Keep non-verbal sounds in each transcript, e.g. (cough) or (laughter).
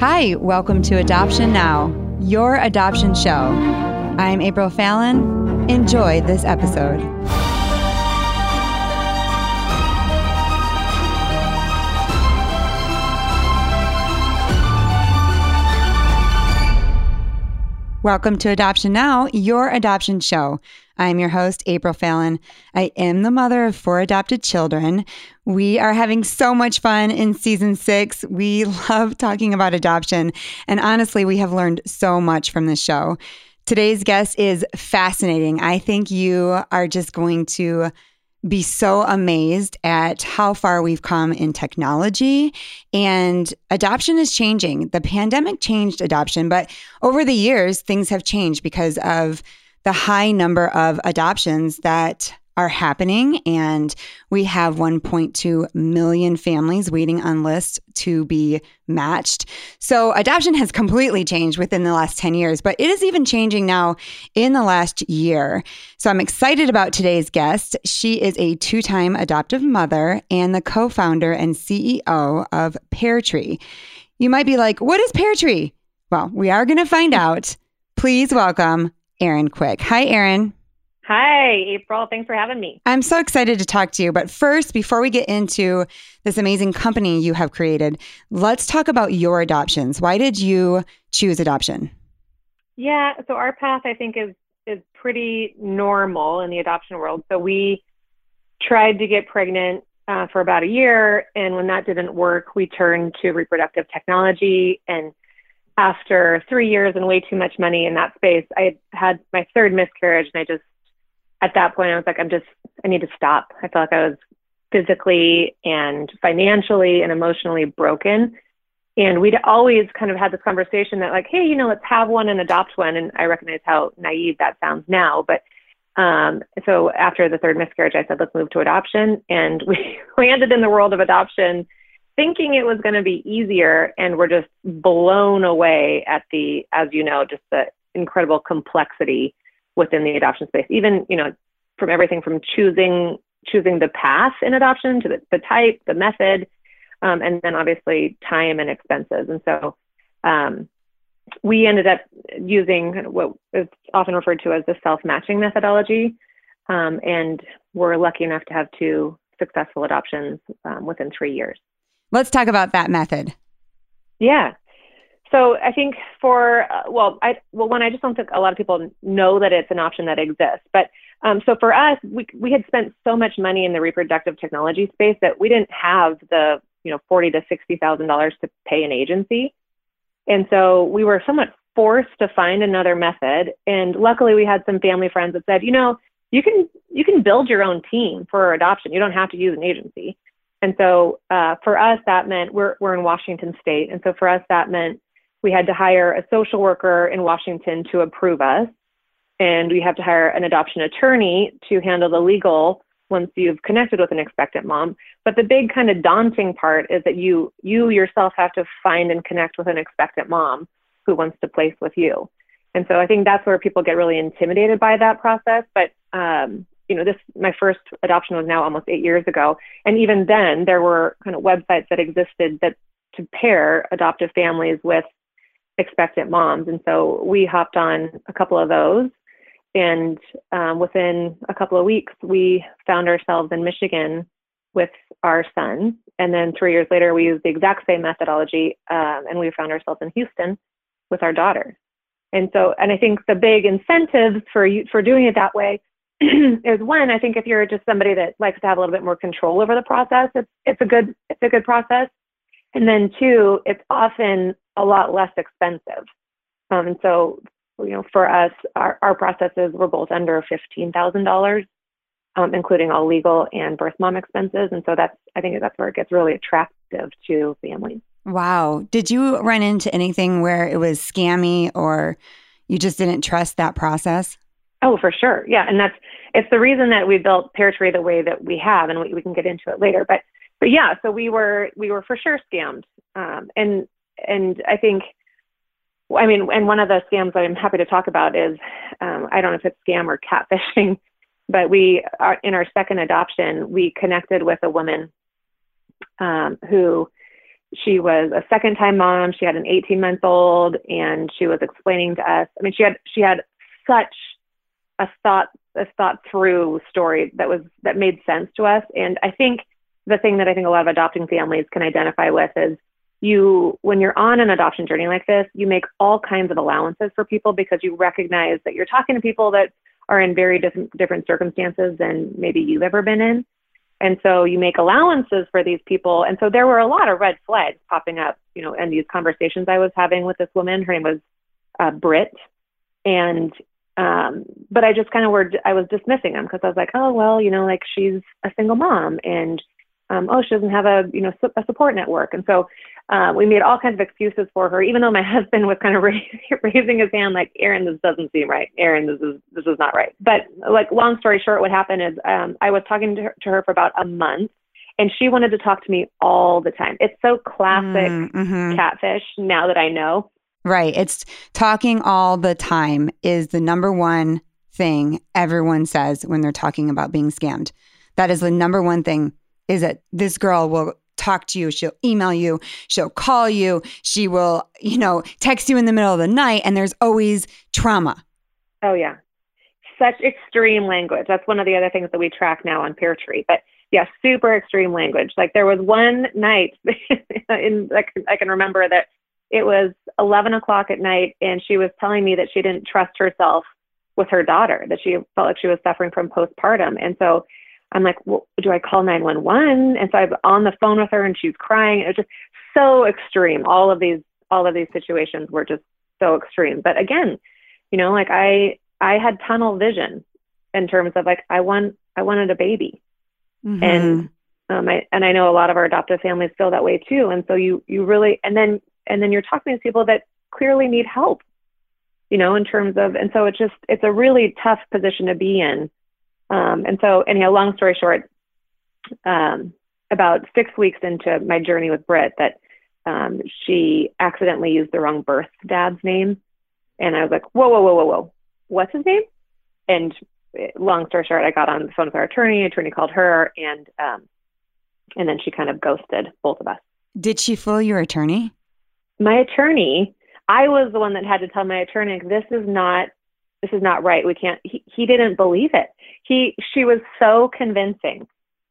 Hi, welcome to Adoption Now, your adoption show. I'm April Fallon. Enjoy this episode. Welcome to Adoption Now, your adoption show. I'm your host, April Fallon. I am the mother of four adopted children. We are having so much fun in season six. We (laughs) love talking about adoption. And honestly, we have learned so much from this show. Today's guest is fascinating. I think you are just going to be so amazed at how far we've come in technology and adoption is changing. The pandemic changed adoption, but over the years, things have changed because of the high number of adoptions that are happening. And we have 1.2 million families waiting on lists to be matched. So adoption has completely changed within the last 10 years, but it is even changing now in the last year. So I'm excited about today's guest. She is a two time adoptive mother and the co founder and CEO of PairTree. You might be like, what is PairTree? Well, we are going to find out. Please welcome Erin Quick. Hi, Erin. Hi, April. Thanks for having me. I'm so excited to talk to you. But first, before we get into this amazing company you have created, let's talk about your adoptions. Why did you choose adoption? Yeah, so our path, I think, is is pretty normal in the adoption world. So we tried to get pregnant uh, for about a year, and when that didn't work, we turned to reproductive technology. And after three years and way too much money in that space, I had my third miscarriage, and I just at that point, I was like, I'm just, I need to stop. I felt like I was physically and financially and emotionally broken. And we'd always kind of had this conversation that, like, hey, you know, let's have one and adopt one. And I recognize how naive that sounds now. But um, so after the third miscarriage, I said, let's move to adoption. And we (laughs) landed in the world of adoption thinking it was going to be easier. And we're just blown away at the, as you know, just the incredible complexity within the adoption space, even, you know, from everything from choosing choosing the path in adoption to the, the type, the method, um, and then obviously time and expenses. And so um, we ended up using what is often referred to as the self-matching methodology. Um, and we're lucky enough to have two successful adoptions um, within three years. Let's talk about that method. Yeah. So I think for uh, well, I well one I just don't think a lot of people know that it's an option that exists. But um, so for us, we we had spent so much money in the reproductive technology space that we didn't have the you know forty to sixty thousand dollars to pay an agency, and so we were somewhat forced to find another method. And luckily, we had some family friends that said, you know, you can you can build your own team for adoption. You don't have to use an agency. And so uh, for us, that meant we're we're in Washington State, and so for us that meant we had to hire a social worker in Washington to approve us. And we have to hire an adoption attorney to handle the legal once you've connected with an expectant mom. But the big kind of daunting part is that you you yourself have to find and connect with an expectant mom who wants to place with you. And so I think that's where people get really intimidated by that process. But um, you know, this my first adoption was now almost eight years ago, and even then there were kind of websites that existed that to pair adoptive families with expectant moms. And so we hopped on a couple of those. And um, within a couple of weeks, we found ourselves in Michigan with our son. And then three years later, we used the exact same methodology um, and we found ourselves in Houston with our daughter. And so, and I think the big incentives for you for doing it that way (clears throat) is one, I think if you're just somebody that likes to have a little bit more control over the process, it's it's a good it's a good process. And then two, it's often a lot less expensive. Um, and so, you know, for us, our, our processes were both under $15,000, um, including all legal and birth mom expenses. And so that's, I think that's where it gets really attractive to families. Wow. Did you run into anything where it was scammy or you just didn't trust that process? Oh, for sure. Yeah. And that's, it's the reason that we built PairTree the way that we have, and we, we can get into it later. But, but yeah, so we were, we were for sure scammed. Um, and and I think, I mean, and one of the scams that I'm happy to talk about is, um, I don't know if it's scam or catfishing, (laughs) but we are in our second adoption, we connected with a woman um, who she was a second time mom. She had an 18 month old, and she was explaining to us. I mean, she had she had such a thought a thought through story that was that made sense to us. And I think the thing that I think a lot of adopting families can identify with is you when you're on an adoption journey like this, you make all kinds of allowances for people because you recognize that you're talking to people that are in very different different circumstances than maybe you've ever been in. And so you make allowances for these people. And so there were a lot of red flags popping up, you know, in these conversations I was having with this woman. Her name was uh, Britt. And, um, but I just kind of were, I was dismissing them because I was like, oh, well, you know, like she's a single mom and, um, oh, she doesn't have a, you know, su- a support network. And so uh, we made all kinds of excuses for her, even though my (laughs) husband was kind of (laughs) raising his hand, like, Erin, this doesn't seem right. Erin, this is this is not right. But like, long story short, what happened is um, I was talking to her, to her for about a month, and she wanted to talk to me all the time. It's so classic mm, mm-hmm. catfish. Now that I know, right? It's talking all the time is the number one thing everyone says when they're talking about being scammed. That is the number one thing. Is that this girl will talk to you. She'll email you. She'll call you. She will, you know, text you in the middle of the night. And there's always trauma. Oh, yeah. Such extreme language. That's one of the other things that we track now on PairTree. But yeah, super extreme language. Like there was one night (laughs) in, I can, I can remember that it was 11 o'clock at night and she was telling me that she didn't trust herself with her daughter, that she felt like she was suffering from postpartum. And so I'm like, well, do I call 911? And so I'm on the phone with her and she's crying. It was just so extreme. All of these, all of these situations were just so extreme. But again, you know, like I, I had tunnel vision in terms of like, I want, I wanted a baby. Mm-hmm. And, um, I, and I know a lot of our adoptive families feel that way too. And so you, you really, and then, and then you're talking to people that clearly need help, you know, in terms of, and so it's just, it's a really tough position to be in um, and so, anyhow, long story short, um, about six weeks into my journey with Britt, that um, she accidentally used the wrong birth dad's name. And I was like, whoa, whoa, whoa, whoa, whoa, what's his name? And eh, long story short, I got on the phone with our attorney. Attorney called her, and um, and then she kind of ghosted both of us. Did she fool your attorney? My attorney, I was the one that had to tell my attorney, this is not this is not right. We can't. He, he didn't believe it. He she was so convincing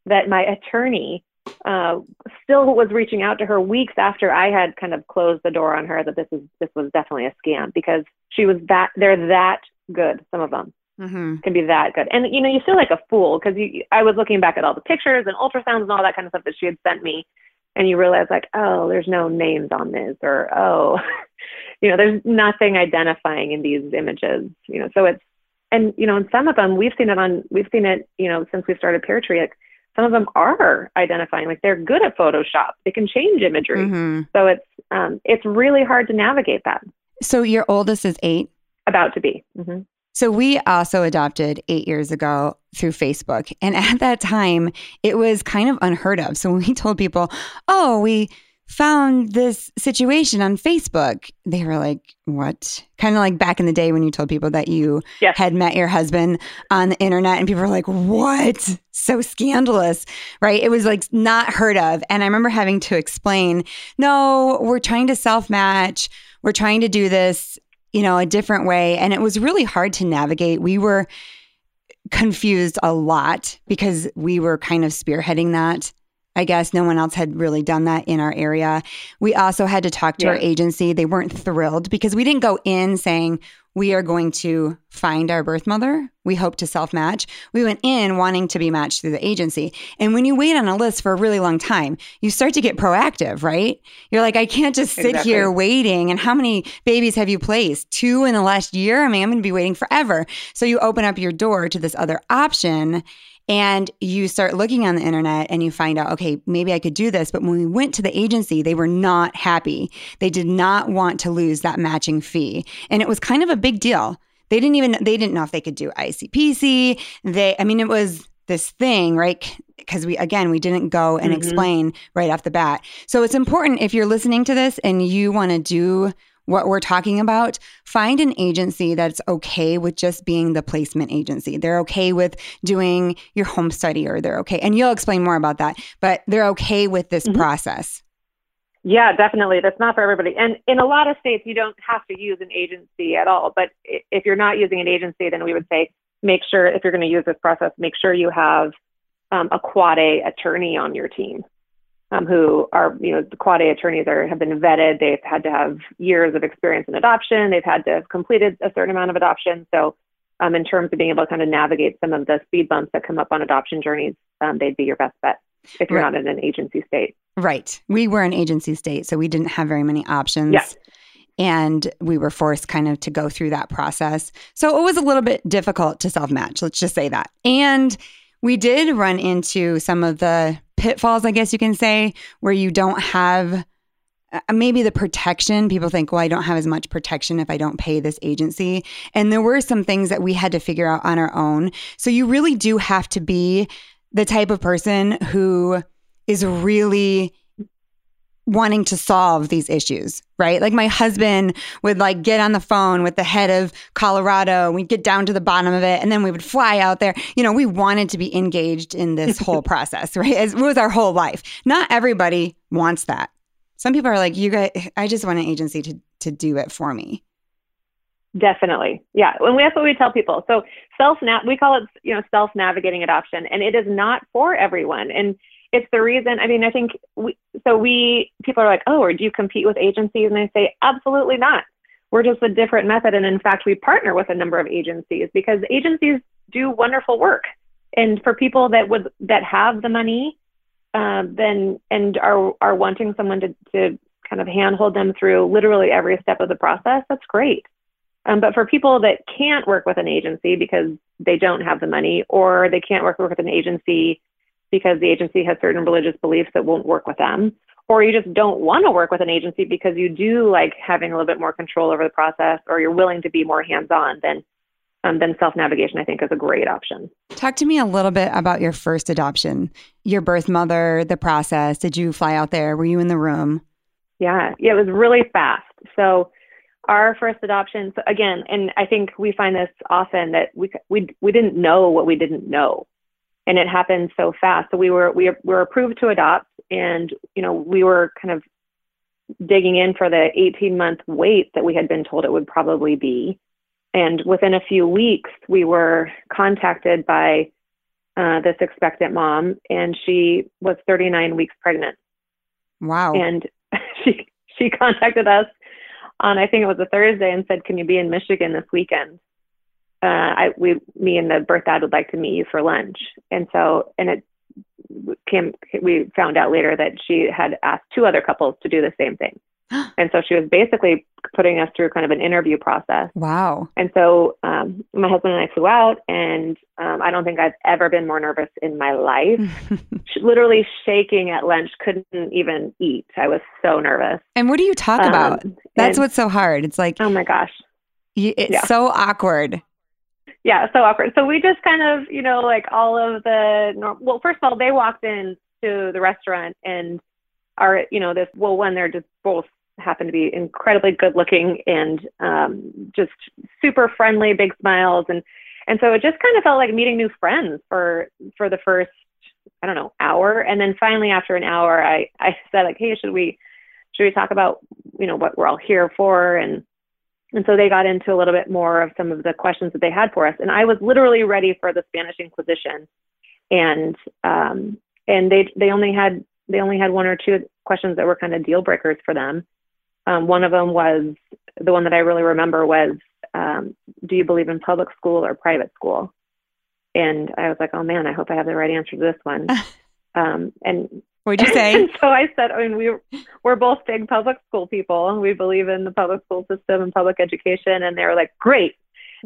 that my attorney uh, still was reaching out to her weeks after I had kind of closed the door on her that this is this was definitely a scam because she was that they're that good. Some of them mm-hmm. can be that good, and you know you feel like a fool because you I was looking back at all the pictures and ultrasounds and all that kind of stuff that she had sent me, and you realize like oh there's no names on this or oh (laughs) you know, there's nothing identifying in these images, you know, so it's, and, you know, in some of them we've seen it on, we've seen it, you know, since we started PairTree, like some of them are identifying, like they're good at Photoshop. They can change imagery. Mm-hmm. So it's, um, it's really hard to navigate that. So your oldest is eight? About to be. Mm-hmm. So we also adopted eight years ago through Facebook. And (laughs) at that time, it was kind of unheard of. So when we told people, oh, we found this situation on Facebook. They were like, What? Kind of like back in the day when you told people that you yes. had met your husband on the internet, and people were like, What? So scandalous, right? It was like not heard of. And I remember having to explain, No, we're trying to self match, we're trying to do this, you know, a different way. And it was really hard to navigate. We were confused a lot because we were kind of spearheading that I guess no one else had really done that in our area. We also had to talk to yeah. our agency. They weren't thrilled because we didn't go in saying, we are going to find our birth mother. We hope to self match. We went in wanting to be matched through the agency. And when you wait on a list for a really long time, you start to get proactive, right? You're like, I can't just sit exactly. here waiting. And how many babies have you placed? Two in the last year? I mean, I'm going to be waiting forever. So you open up your door to this other option. And you start looking on the internet and you find out, okay, maybe I could do this. But when we went to the agency, they were not happy. They did not want to lose that matching fee. And it was kind of a big deal. They didn't even, they didn't know if they could do ICPC. They, I mean, it was this thing, right? Because we, again, we didn't go and mm-hmm. explain right off the bat. So it's important if you're listening to this and you want to do what we're talking about, find an agency that's okay with just being the placement agency. They're okay with doing your home study or they're okay. And you'll explain more about that, but they're okay with this mm-hmm. process. Yeah, definitely. That's not for everybody. And in a lot of states, you don't have to use an agency at all. But if you're not using an agency, then we would say make sure, if you're going to use this process, make sure you have um, a Quad A attorney on your team. Um, who are, you know, the Quad A attorneys are have been vetted. They've had to have years of experience in adoption. They've had to have completed a certain amount of adoption. So, um, in terms of being able to kind of navigate some of the speed bumps that come up on adoption journeys, um, they'd be your best bet if you're right. not in an agency state. Right. We were an agency state, so we didn't have very many options. Yeah. And we were forced kind of to go through that process. So it was a little bit difficult to self match. Let's just say that. And we did run into some of the pitfalls, I guess you can say, where you don't have uh, maybe the protection. People think, well, I don't have as much protection if I don't pay this agency. And there were some things that we had to figure out on our own. So you really do have to be the type of person who is really wanting to solve these issues, right? Like my husband would like get on the phone with the head of Colorado, we'd get down to the bottom of it, and then we would fly out there. You know, we wanted to be engaged in this (laughs) whole process, right? It was our whole life. Not everybody wants that. Some people are like, you guys, I just want an agency to to do it for me. Definitely. Yeah. And that's what we tell people. So self we call it, you know, self navigating adoption and it is not for everyone. And it's the reason, I mean, I think we, so we, people are like, oh, or do you compete with agencies? And I say, absolutely not. We're just a different method. And in fact, we partner with a number of agencies because agencies do wonderful work. And for people that would, that have the money, uh, then, and are, are wanting someone to, to kind of handhold them through literally every step of the process, that's great. Um, but for people that can't work with an agency because they don't have the money, or they can't work with an agency because the agency has certain religious beliefs that won't work with them, or you just don't want to work with an agency because you do like having a little bit more control over the process, or you're willing to be more hands-on, then um, then self-navigation I think is a great option. Talk to me a little bit about your first adoption, your birth mother, the process. Did you fly out there? Were you in the room? Yeah, yeah, it was really fast. So our first adoption so again and i think we find this often that we we we didn't know what we didn't know and it happened so fast. So we were we were approved to adopt and you know we were kind of digging in for the 18 month wait that we had been told it would probably be. And within a few weeks we were contacted by uh, this expectant mom and she was 39 weeks pregnant. Wow. And (laughs) she she contacted us on I think it was a Thursday and said, "Can you be in Michigan this weekend?" Uh, I we me and the birth dad would like to meet you for lunch, and so and it came. We found out later that she had asked two other couples to do the same thing. (gasps) and so she was basically putting us through kind of an interview process. Wow. And so um, my husband and I flew out, and um, I don't think I've ever been more nervous in my life. (laughs) Literally shaking at lunch, couldn't even eat. I was so nervous. And what do you talk um, about? That's and, what's so hard. It's like, oh my gosh. You, it's yeah. so awkward. Yeah, so awkward. So we just kind of, you know, like all of the, normal. well, first of all, they walked in to the restaurant and are, you know, this, well, one, they're just both happened to be incredibly good looking and um, just super friendly, big smiles, and and so it just kind of felt like meeting new friends for for the first I don't know hour, and then finally after an hour, I I said like, hey, should we should we talk about you know what we're all here for and and so they got into a little bit more of some of the questions that they had for us, and I was literally ready for the Spanish Inquisition, and um, and they they only had they only had one or two questions that were kind of deal breakers for them. Um, one of them was the one that I really remember was, um, do you believe in public school or private school? And I was like, oh man, I hope I have the right answer to this one. (laughs) um, and what'd you say? (laughs) so I said, I mean, we we're both big public school people, and we believe in the public school system and public education. And they were like, great,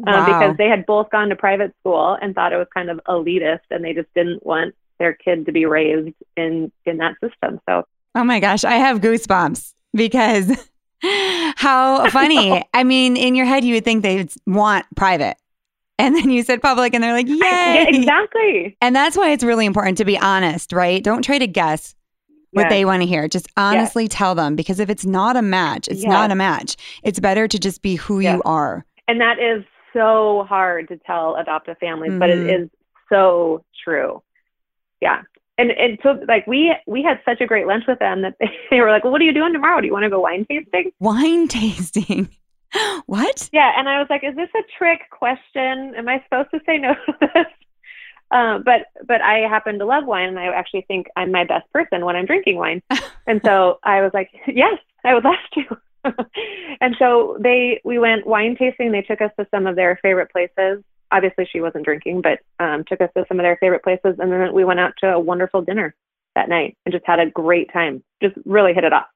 um, wow. because they had both gone to private school and thought it was kind of elitist, and they just didn't want their kid to be raised in in that system. So, oh my gosh, I have goosebumps because (laughs) how (laughs) funny. I mean, in your head, you would think they'd want private. And then you said public, and they're like, yay. Yeah, exactly. And that's why it's really important to be honest, right? Don't try to guess what yes. they want to hear. Just honestly yes. tell them because if it's not a match, it's yes. not a match. It's better to just be who you are. And that is so hard to tell adoptive families, mm-hmm. but it mm-hmm. so true. Yeah. and and so like we we had such a great lunch with them that they, (laughs) they were like, well, what are you doing tomorrow? Do you want to go wine tasting? Wine tasting. (gasps) what? Yeah, and I was like, is this a trick question? Am I supposed to say no to (laughs) this? Uh, but but I happen to love wine, and I actually think I'm my best person when I'm drinking wine. (laughs) and so I was like, yes, I would love to. (laughs) and so they we went wine tasting. They took us to some of their favorite places obviously she wasn't drinking, but um, took us to some of their favorite places. And then we went out to a wonderful dinner that night and just had a great time. Just really hit it off.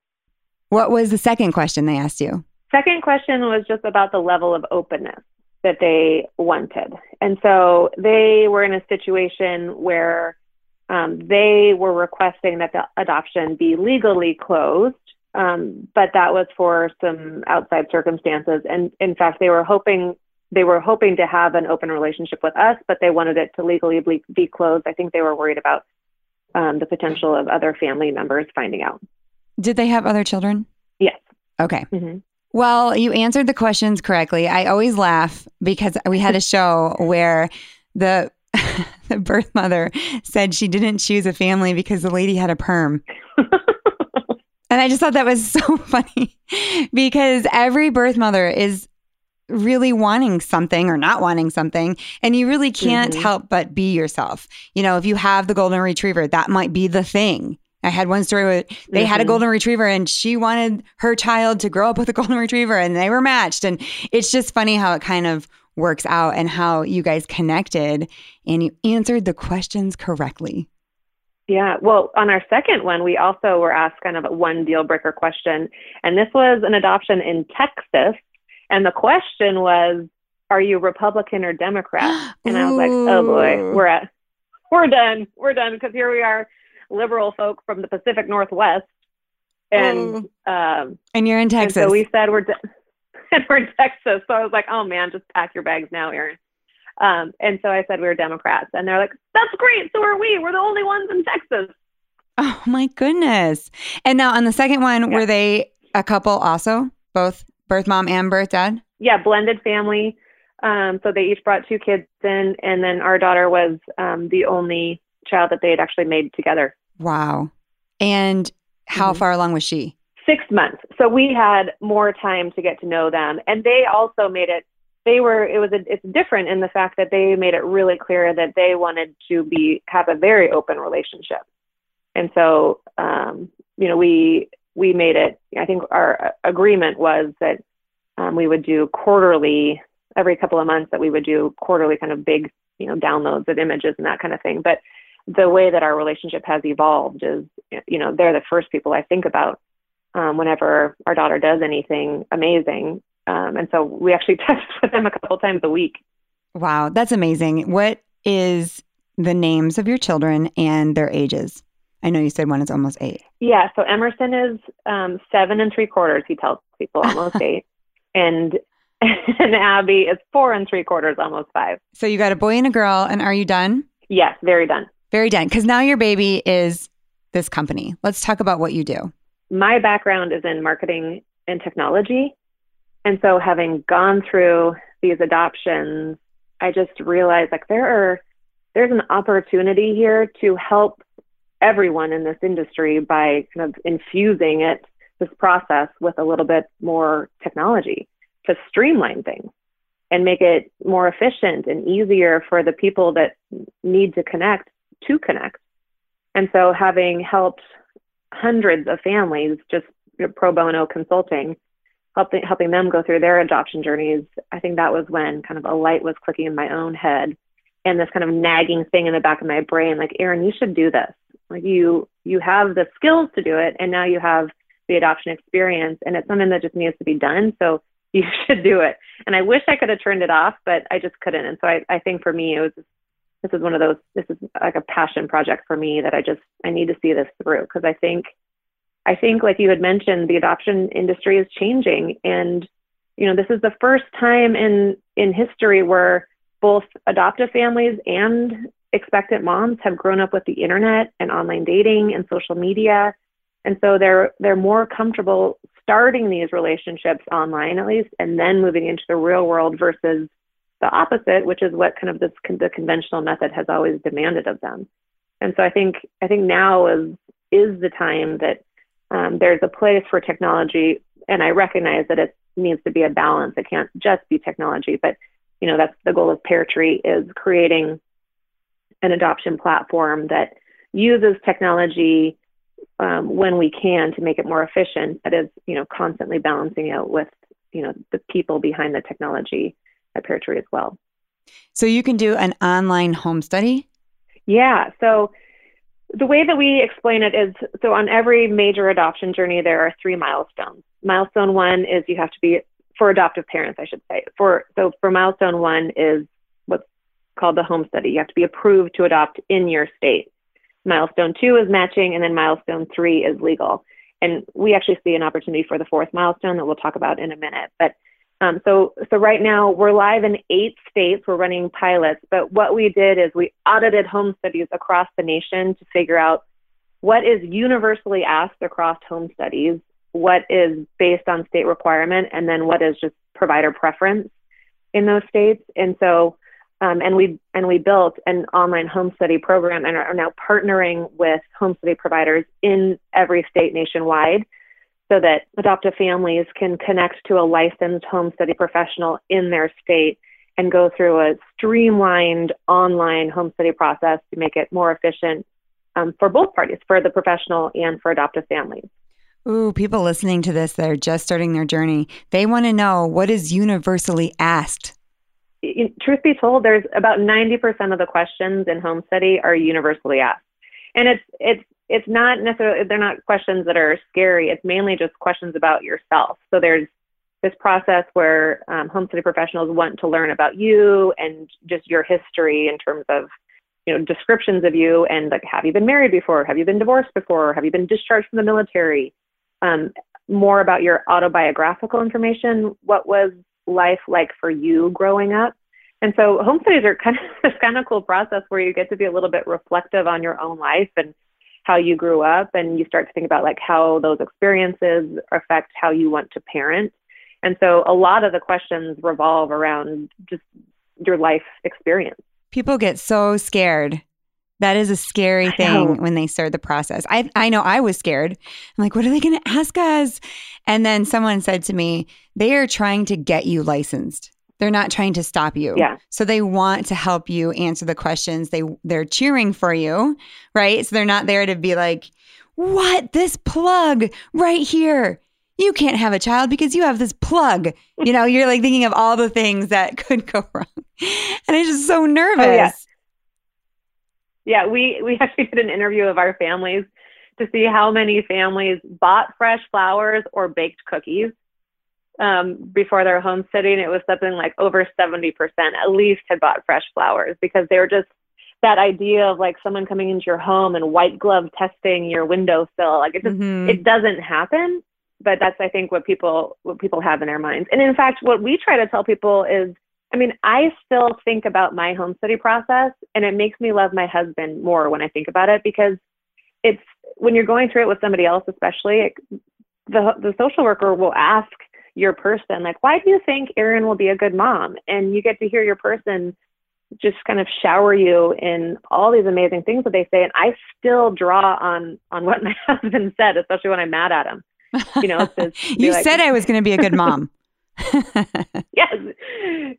What was the second question they asked you? Second question was just about the level of openness that they wanted. And so they were in a situation where um, they were requesting that the adoption be legally closed, um, but that was for some outside circumstances. And in fact, they were hoping they were hoping to have an open relationship with us, but they wanted it to legally be, closed. I think they were worried about um, the potential of other family members finding out. Did they have other children? Yes. Okay. Mm-hmm. Well, you answered the questions correctly. I always laugh because we had a (laughs) show where the (laughs) the birth mother said she didn't choose a family because the lady had a perm. (laughs) and I just thought that was so funny because every birth mother is really wanting something or not wanting something and you really can't mm-hmm. help but be yourself. You know, if you have the golden retriever, that might be the thing. I had one story where they mm-hmm. had a mm-hmm. golden retriever and she wanted her child to grow up with a (laughs) golden retriever and they were matched and it's just funny how it kind of works out and how you guys connected and you answered the questions correctly. Yeah, well, on our second one, we also were asked kind of a one deal breaker question. And this was an adoption in Texas and the question was, are you Republican or Democrat? (gasps) And I was like, oh boy, we're at, we're done. We're done because here we are, liberal folk from the Pacific Northwest. And, um, and you're in Texas. so we said we're, de- (laughs) and we're in Texas. So I was like, oh man, just pack your bags now, Erin. Um, and so I said we were Democrats. And they're like, that's great. So are we. We're the only ones in Texas. Oh my goodness. And now on the second one, yeah. were they a couple also? Both birth mom and birth dad? Yeah, blended family. Um, so they each brought two kids in, and then our daughter was um, the only child that they had actually made together. Wow. And how mm-hmm. far along was she? Six months. So we had more time to get to know them, and they also made it. They were. It was. A, it's different in the fact that they made it really clear that they wanted to be have a very open relationship, and so um, you know we we made it, I think our agreement was that um, we would do quarterly, every couple of months, that we would do quarterly kind of big, you know, downloads of images and that kind of thing. But the way that our relationship has evolved is, you know, they're the first people I think about um, whenever our daughter does anything amazing. Um, and so we actually (laughs) text with them a couple times a week. Wow, that's amazing. What is the names of your children and their ages? I know you said one is almost eight. Yeah. So Emerson is um, seven and three quarters. He tells people almost (laughs) eight, and (laughs) and Abby is four and three quarters, almost five. So you got a boy and a girl, and are you done? Yes, very done. Very done. Because now your baby is this company. Let's talk about what you do. My background is in marketing and technology, and so having gone through these adoptions, I just realized like there are there's an opportunity here to help everyone in this industry by kind of infusing it, this process, with a little bit more technology to streamline things and make it more efficient and easier for the people that need to connect to connect. And so, having helped hundreds of families just pro bono consulting, helping helping them go through their adoption journeys, I think that was when kind of a light was clicking in my own head and this kind of nagging thing in the back of my brain, like Erin, you should do this. Like you you have the skills to do it and now you have the adoption experience and it's something that just needs to be done. So (laughs) you should do it. And I wish I could have turned it off, but I just couldn't. And so I, I think for me it was this is one of those this is like a passion project for me that I just I need to see this through because I think I think like you had mentioned the adoption industry is changing and you know this is the first time in in history where both adoptive families and expectant moms have grown up with the internet and online dating and social media. And so they're they're more comfortable starting these relationships online at least and then moving into the real world versus the opposite, which is what kind of this the conventional method has always demanded of them. And so I think I think now is is the time that um, there's a place for technology, and I recognize that it needs to be a balance. It can't just be technology, but you know that's the goal of PairTree is creating an adoption platform that uses technology um, when we can to make it more efficient. That is, you know, constantly balancing out with you know the people behind the technology at PairTree as well. So you can do an online home study. Yeah. So the way that we explain it is so on every major adoption journey, there are three milestones. Milestone one is you have to be for adoptive parents, I should say. For so for milestone one is what's called the home study. You have to be approved to adopt in your state. Milestone two is matching, and then milestone three is legal. And we actually see an opportunity for the fourth milestone that we'll talk about in a minute. But um, so, so right now we're live in eight states. We're running pilots, but what we did is we audited home studies across the nation to figure out what is universally asked across home studies, what is based on state requirement, and then what is just provider preference in those states. And so, um, and we and we built an online home study program and are now partnering with home study providers in every state nationwide so that adoptive families can connect to a licensed home study professional in their state and go through a streamlined online home study process to make it more efficient um, for both parties, for the professional and for adoptive families. Ooh, people listening to this that are just starting their journey, they want to know what is universally asked. Truth be told, there's about 90% of the questions in home study are universally asked. And it's it's it's not necessarily they're not questions that are scary. It's mainly just questions about yourself. So there's this process where um, home study professionals want to learn about you and just your history in terms of you know descriptions of you and like have you been married before? Have you been divorced before? Have you been discharged from the military? Um, more about your autobiographical information. What was life like for you growing up? And so home studies are kind of (laughs) this kind of cool process where you get to be a little bit reflective on your own life and how you grew up and you start to think about like how those experiences affect how you want to parent. And so a lot of the questions revolve around just your life experience. People get so scared. That is a scary thing when they start the process. I I know I was scared. I'm like, what are they going to ask us? And then someone said to me, they are trying to get you licensed. They're not trying to stop you. Yeah. So they want to help you answer the questions. They they're cheering for you, right? So they're not there to be like, "What? This plug right here. You can't have a child because you have this plug." You know, you're like thinking of all the things that (laughs) could go wrong. And I'm just so nervous. Oh, yeah. yeah, we we actually did an interview of our families to see how many families bought fresh flowers or baked cookies um, before their home sitting, it was something like over 70% at least had bought fresh flowers because they were just that idea of like someone coming into your home and white glove testing your windowsill. Like it just, mm-hmm. it doesn't happen. But that's, I think, what people, what people have in their minds. And in fact, what we try to tell people is, I mean, I still think about my home study process and it makes me love my husband more when I think about it because it's when you're going through it with somebody else, especially, it, the, the social worker will ask your person like why do you think erin will be a good mom? And you get to hear your person just kind of shower you in all these amazing things that they say. And i still draw on on what (laughs) my husband said especially when i'm mad at him. You know (laughs) you like, said i was going to be a good mom. (laughs) Yes.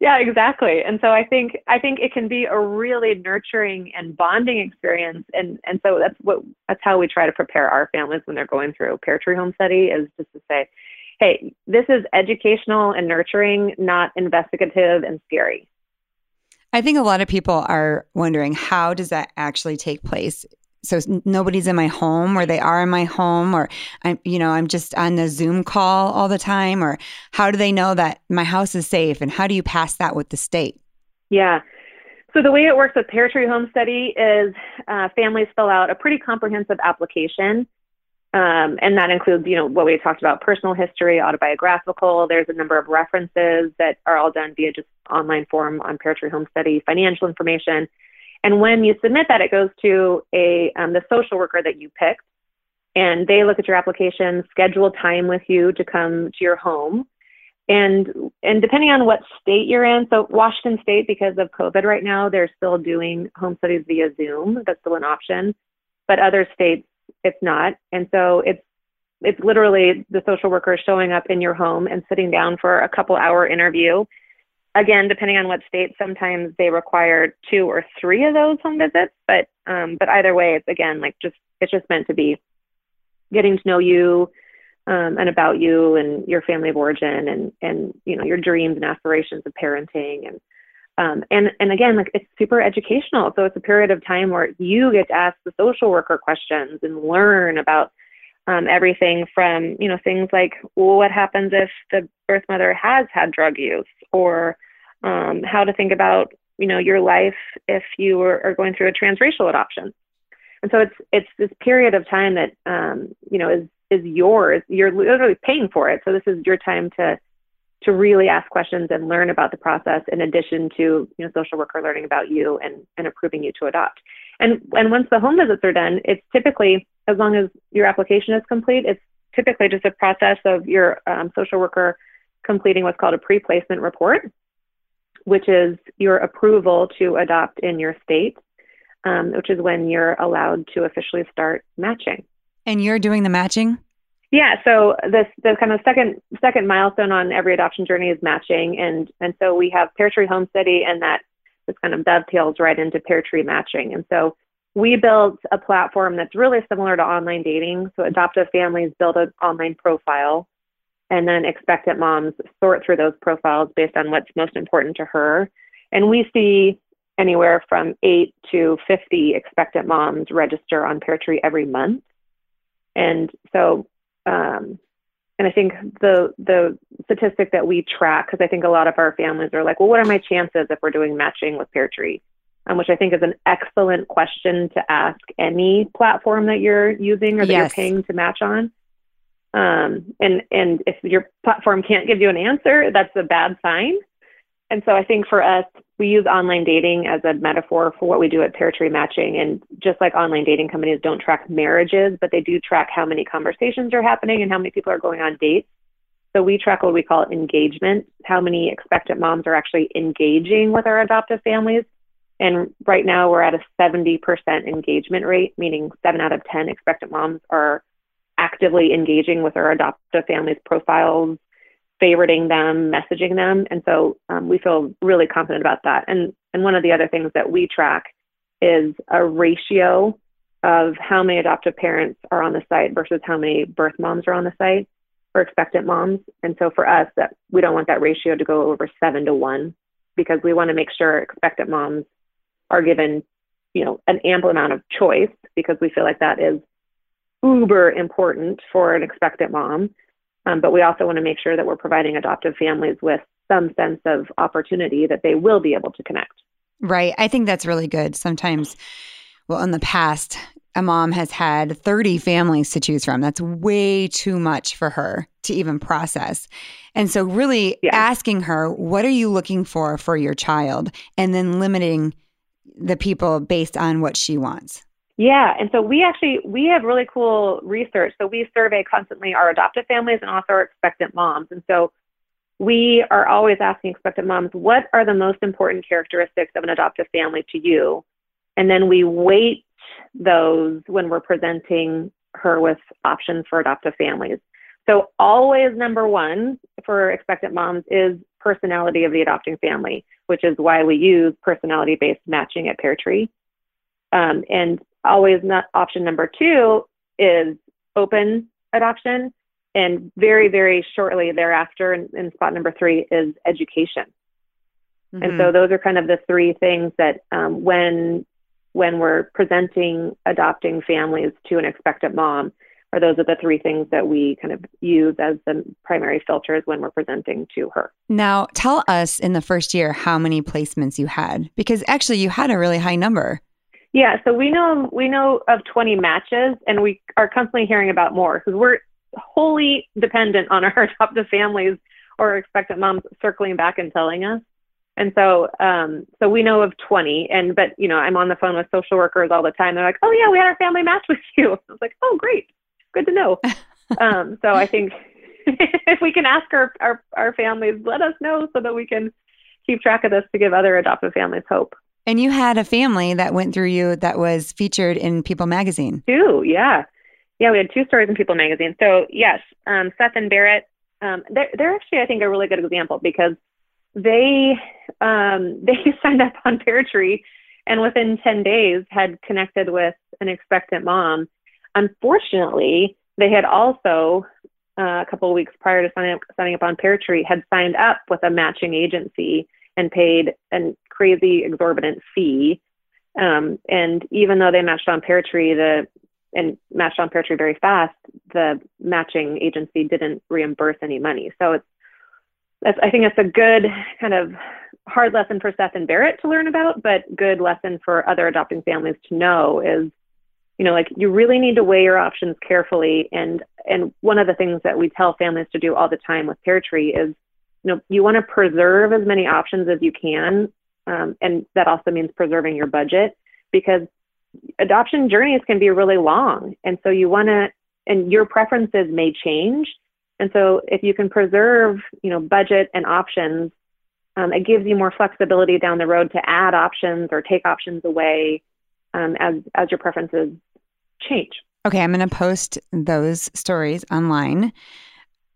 Yeah exactly. And so i think i think it can be a really nurturing and bonding experience. And and so that's what that's how we try to prepare our families when they're going through PairTree home study is just to say hey, this is educational and nurturing, not investigative and scary. I think a lot of people are wondering how does that actually take place? So nobody's in my home or they are in my home or I'm you know I'm just on the Zoom call all the time or how do they know that my house is safe and how do you pass that with the state? Yeah. So the way it works with PairTree Home Study is uh, families fill out a pretty comprehensive application um, and that includes, you know, what we talked about personal history, autobiographical. There's a number of references that are all done via just online form on PairTree Home Study, financial information. And when you submit that, it goes to a um, the social worker that you picked, and they look at your application, schedule time with you to come to your home. and and depending on what state you're in, so Washington State, because of COVID right now, they're still doing home studies via Zoom. That's still an option, but other states it's not. And so it's it's literally the social worker showing up in your home and sitting down for a couple hour interview. Again, depending on what state, sometimes they require two or three of those home visits. But um, but either way, it's again like just it's just meant to be getting to know you um, and about you and your family of origin and and you know your dreams and aspirations of parenting and um, and and again like it's super educational. So it's a period of time where you get to ask the social worker questions and learn about um, everything from you know things like well, what happens if the birth mother has had drug use? Or um, how to think about you know your life if you are, are, going through a transracial adoption. And so it's it's this period of time that um, you know is is yours. You're literally paying for it. So this is your time to to really ask questions and learn about the process in addition to you know social worker learning about you and, and approving you to adopt. And and once the home visits are done it's typically as long as your application is complete it's typically just a process of your um, social worker completing what's called a pre-placement report which is your approval to adopt in your state um, which is when you're allowed to officially start matching. And you're doing the matching yeah, so this the kind of second second milestone on every adoption journey is matching, and and so we have PairTree Home Study, and that this kind of dovetails right into PairTree matching, and so we built a platform that's really similar to online dating. So adoptive families build an online profile, and then expectant moms sort through those profiles based on what's most important to her, and we see anywhere from eight to 50 expectant moms register on PairTree every month. And so um, and I think the the statistic that we track, because I think a lot of our families are like, well, what are my chances if we're doing matching with PairTree? Um, which I think is an excellent question to ask any platform that you're using or that yes. you're paying to match on. Um, and and if your platform can't give you an answer, that's a bad sign. And so I think for us, we use online dating as a metaphor for what we do at PairTree Matching. And just like online dating companies don't track marriages, but they do track how many conversations are happening and how many people are going on dates. So we track what we call engagement, how many expectant moms are actually engaging with our adoptive families. And right now we're at a 70% engagement rate, meaning seven out of 10 expectant moms are actively engaging with our adoptive families' profiles, favoriting them, messaging them. And so um, we feel really confident about that. And, and one of the other things that we track is a ratio of how many adoptive parents are on the site versus how many birth moms are on the site or expectant moms. And so for us, that we don't want that ratio to go over seven to one because we want to make sure expectant moms are given, you know, an ample amount of choice because we feel like that is uber important for an expectant mom. Um, but we also want to make sure that we're providing adoptive families with some sense of opportunity that they will be able to connect. Right. I think that's really good. Sometimes, well, in the past, a mom has had 30 families to choose from. That's way too much for her to even process. And so, really yeah. asking her, what are you looking for for your child? And then limiting the people based on what she wants. Yeah, and so we actually we have really cool research. So we survey constantly our adoptive families and also our expectant moms. And so we are always asking expectant moms, what are the most important characteristics of an adoptive family to you? And then we weight those when we're presenting her with options for adoptive families. So always number one for expectant moms is personality of the adopting family, which is why we use personality based matching at PairTree. Um, and always not option number two is open adoption. And very, very shortly thereafter, in, in spot number three, is education. Mm-hmm. And so mm-hmm. those are kind of the three things that um, when when we're presenting adopting families to an expectant mom, or those are the three things that we kind of use as the primary filters when we're presenting to her. Now, tell us in the first year how many placements you had, because actually you had a really high number. Yeah, so we know we know of 20 matches, and we are constantly hearing about more because we're wholly dependent on (laughs) our adoptive families or expectant moms circling back and telling us. And so, um, so we know of 20, and but you know, I'm on the phone with social workers all the time. They're like, "Oh yeah, we had our family match with (laughs) you." I was like, "Oh great, good to know." (laughs) um, so I think if we can ask our, our our families, let us know so that we can keep track of this to give other adoptive families hope. And you had a family that went through you that was featured in People magazine. Two, yeah. Yeah, we had two stories in People magazine. So, yes, um, Seth and Barrett, um, they're, they're actually, I think, a really good example because they um, (laughs) they signed up on PairTree and within 10 days had connected with an expectant mom. Unfortunately, they had also, uh, a couple of weeks prior to signing up, signing up on PairTree, had signed up with a matching agency and paid a crazy exorbitant fee. Um, and even though they matched on PairTree, the and matched on PairTree very fast, the matching agency didn't reimburse any money. So it's, that's, I think it's a good kind of hard lesson for Seth and Barrett to learn about, but good lesson for other adopting families to know is, you know, like you really need to weigh your options carefully. And and one of the things that we tell families to do all the time with PairTree is you know, you want to preserve as many options as you can. Um, and that also means preserving your budget because adoption journeys can be really long. And so you want to, and your preferences may change. And so if you can preserve, you know, budget and options, um, it gives you more flexibility down the road to add options or take options away um, as, as your preferences change. Okay, I'm going to post those stories online.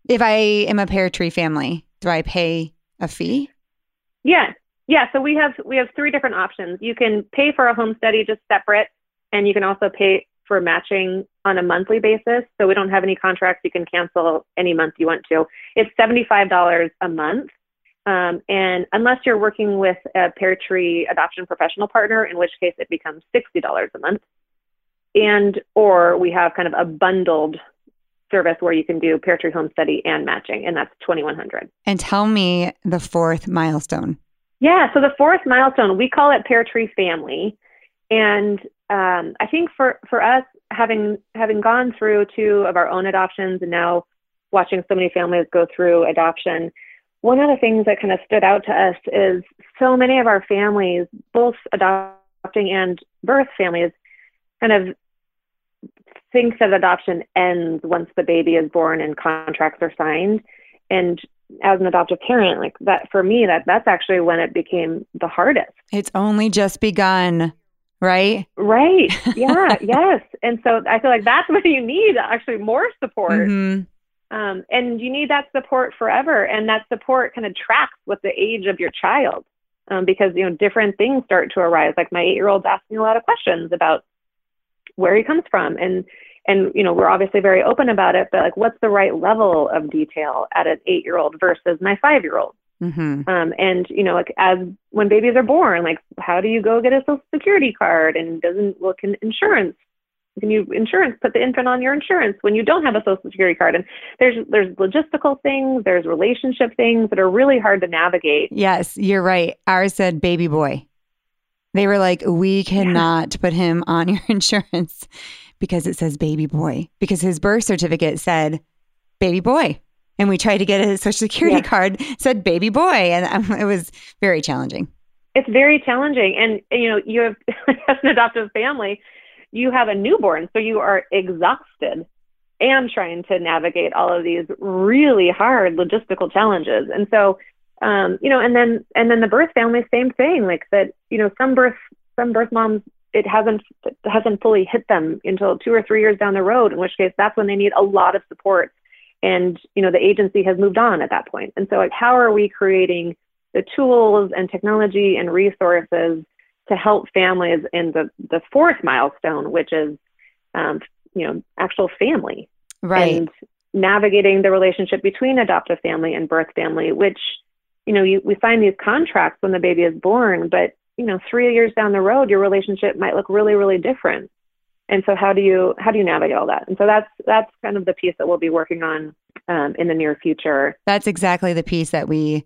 If I am a PairTree family, do I pay a fee? Yeah. Yeah, so we have we have three different options. You can pay for a home study just separate, and you can also pay for matching on a monthly basis. So we don't have any contracts. You can cancel any month you want to. It's $75 a month. Um, and unless you're working with a PairTree adoption professional partner, in which case it becomes $60 a month. And or we have kind of a bundled service where you can do PairTree Home Study and matching, and that's 2100 And tell me the fourth milestone. Yeah, so the fourth milestone, we call it PairTree Family. And um, I think for, for us, having having gone through two of our own adoptions and now watching so many families go through adoption, one of the things that kind of stood out to us is so many of our families, both adopting and birth families, kind of think that adoption ends once the baby is born and contracts are signed. And as an adoptive parent, like that for me, that that's actually when it became the hardest. It's only just begun, right? Right. (laughs) Yeah. yes. And so I feel like that's (laughs) when you need actually more support. Mm-hmm. Um, and you need that support forever. And that support kind of tracks with the age of your child. Um, because you know different things start to arise. Like my eight-year-old's asking a lot of questions about where he comes from and and you know we're obviously very open about it but like what's the right level of detail at an eight year old versus my five year old mm-hmm. um, and you know like as when babies are born like how do you go get a social security card? And doesn't look in insurance can you insurance put the infant on your insurance when you don't have a social security card? And there's there's logistical things there's relationship things that are really hard to navigate. Yes you're right. Ours said baby boy. They were like, we cannot yeah. put him on your (laughs) insurance because it says baby boy, because his birth certificate said baby boy. And we tried to get a social security yeah. card said baby boy. And um, (laughs) it was very challenging. It's very challenging. And, you know, you have, (laughs) as an adoptive family, you have a newborn. So you are exhausted and trying to navigate all of these really hard logistical challenges. And so, um, you know, and then and then the birth family, same thing. Like that, you know, some birth some birth moms it hasn't it hasn't fully hit them until two or three years down the road. In which case, that's when they need a lot of support, and you know, the agency has moved on at that point. And so, like, how are we creating the tools and technology and resources to help families in the the fourth milestone, which is, um, you know, actual family, right? And navigating the relationship between adoptive family and birth family, which you know, you, we sign these contracts when the baby is born, but you know, three years down the road, your relationship might look really, really different. And so, how do you how do you navigate all that? And so that's that's kind of the piece that we'll be working on um, in the near future. That's exactly the piece that we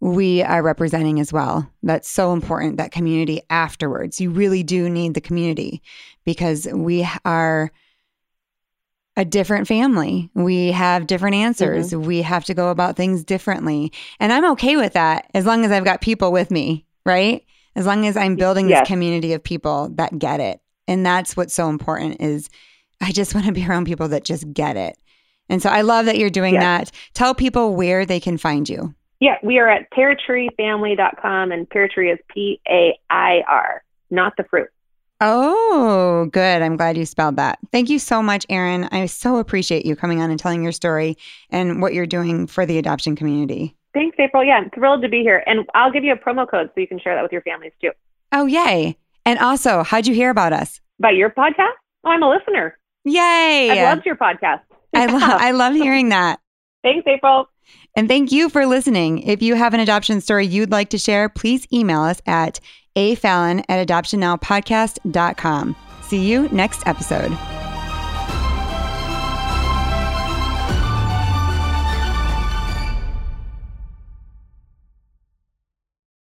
we are representing as well. That's so important. That community afterwards, you really do need the community because we are a different family. We have different answers. Mm-hmm. We have to go about things differently. And I'm okay with that as long as I've got people with me, right? As long as I'm building yes. this community of people that get it. And that's what's so important is I just (laughs) want to be around people that just get it. And so I love that you're doing Yes. that. Tell people where they can find you. Yeah, we are at pairtreefamily.com and PairTree is P A I R, not the fruit. Oh, good. I'm glad you spelled that. Thank you so much, Erin. I so appreciate you coming on and telling your story and what you're doing for the adoption community. Thanks, April. Yeah, I'm thrilled to be here. And I'll give you a promo code so you can share that with your families too. Oh, yay. And also, how'd you hear about us? By your podcast? Oh, I'm a listener. Yay. I loved your podcast. I, lo- (laughs) I love hearing that. Thanks, April. And thank you for listening. If you have an adoption story you'd like to share, please email us at afallon at adoptionnowpodcast.com. See you next episode.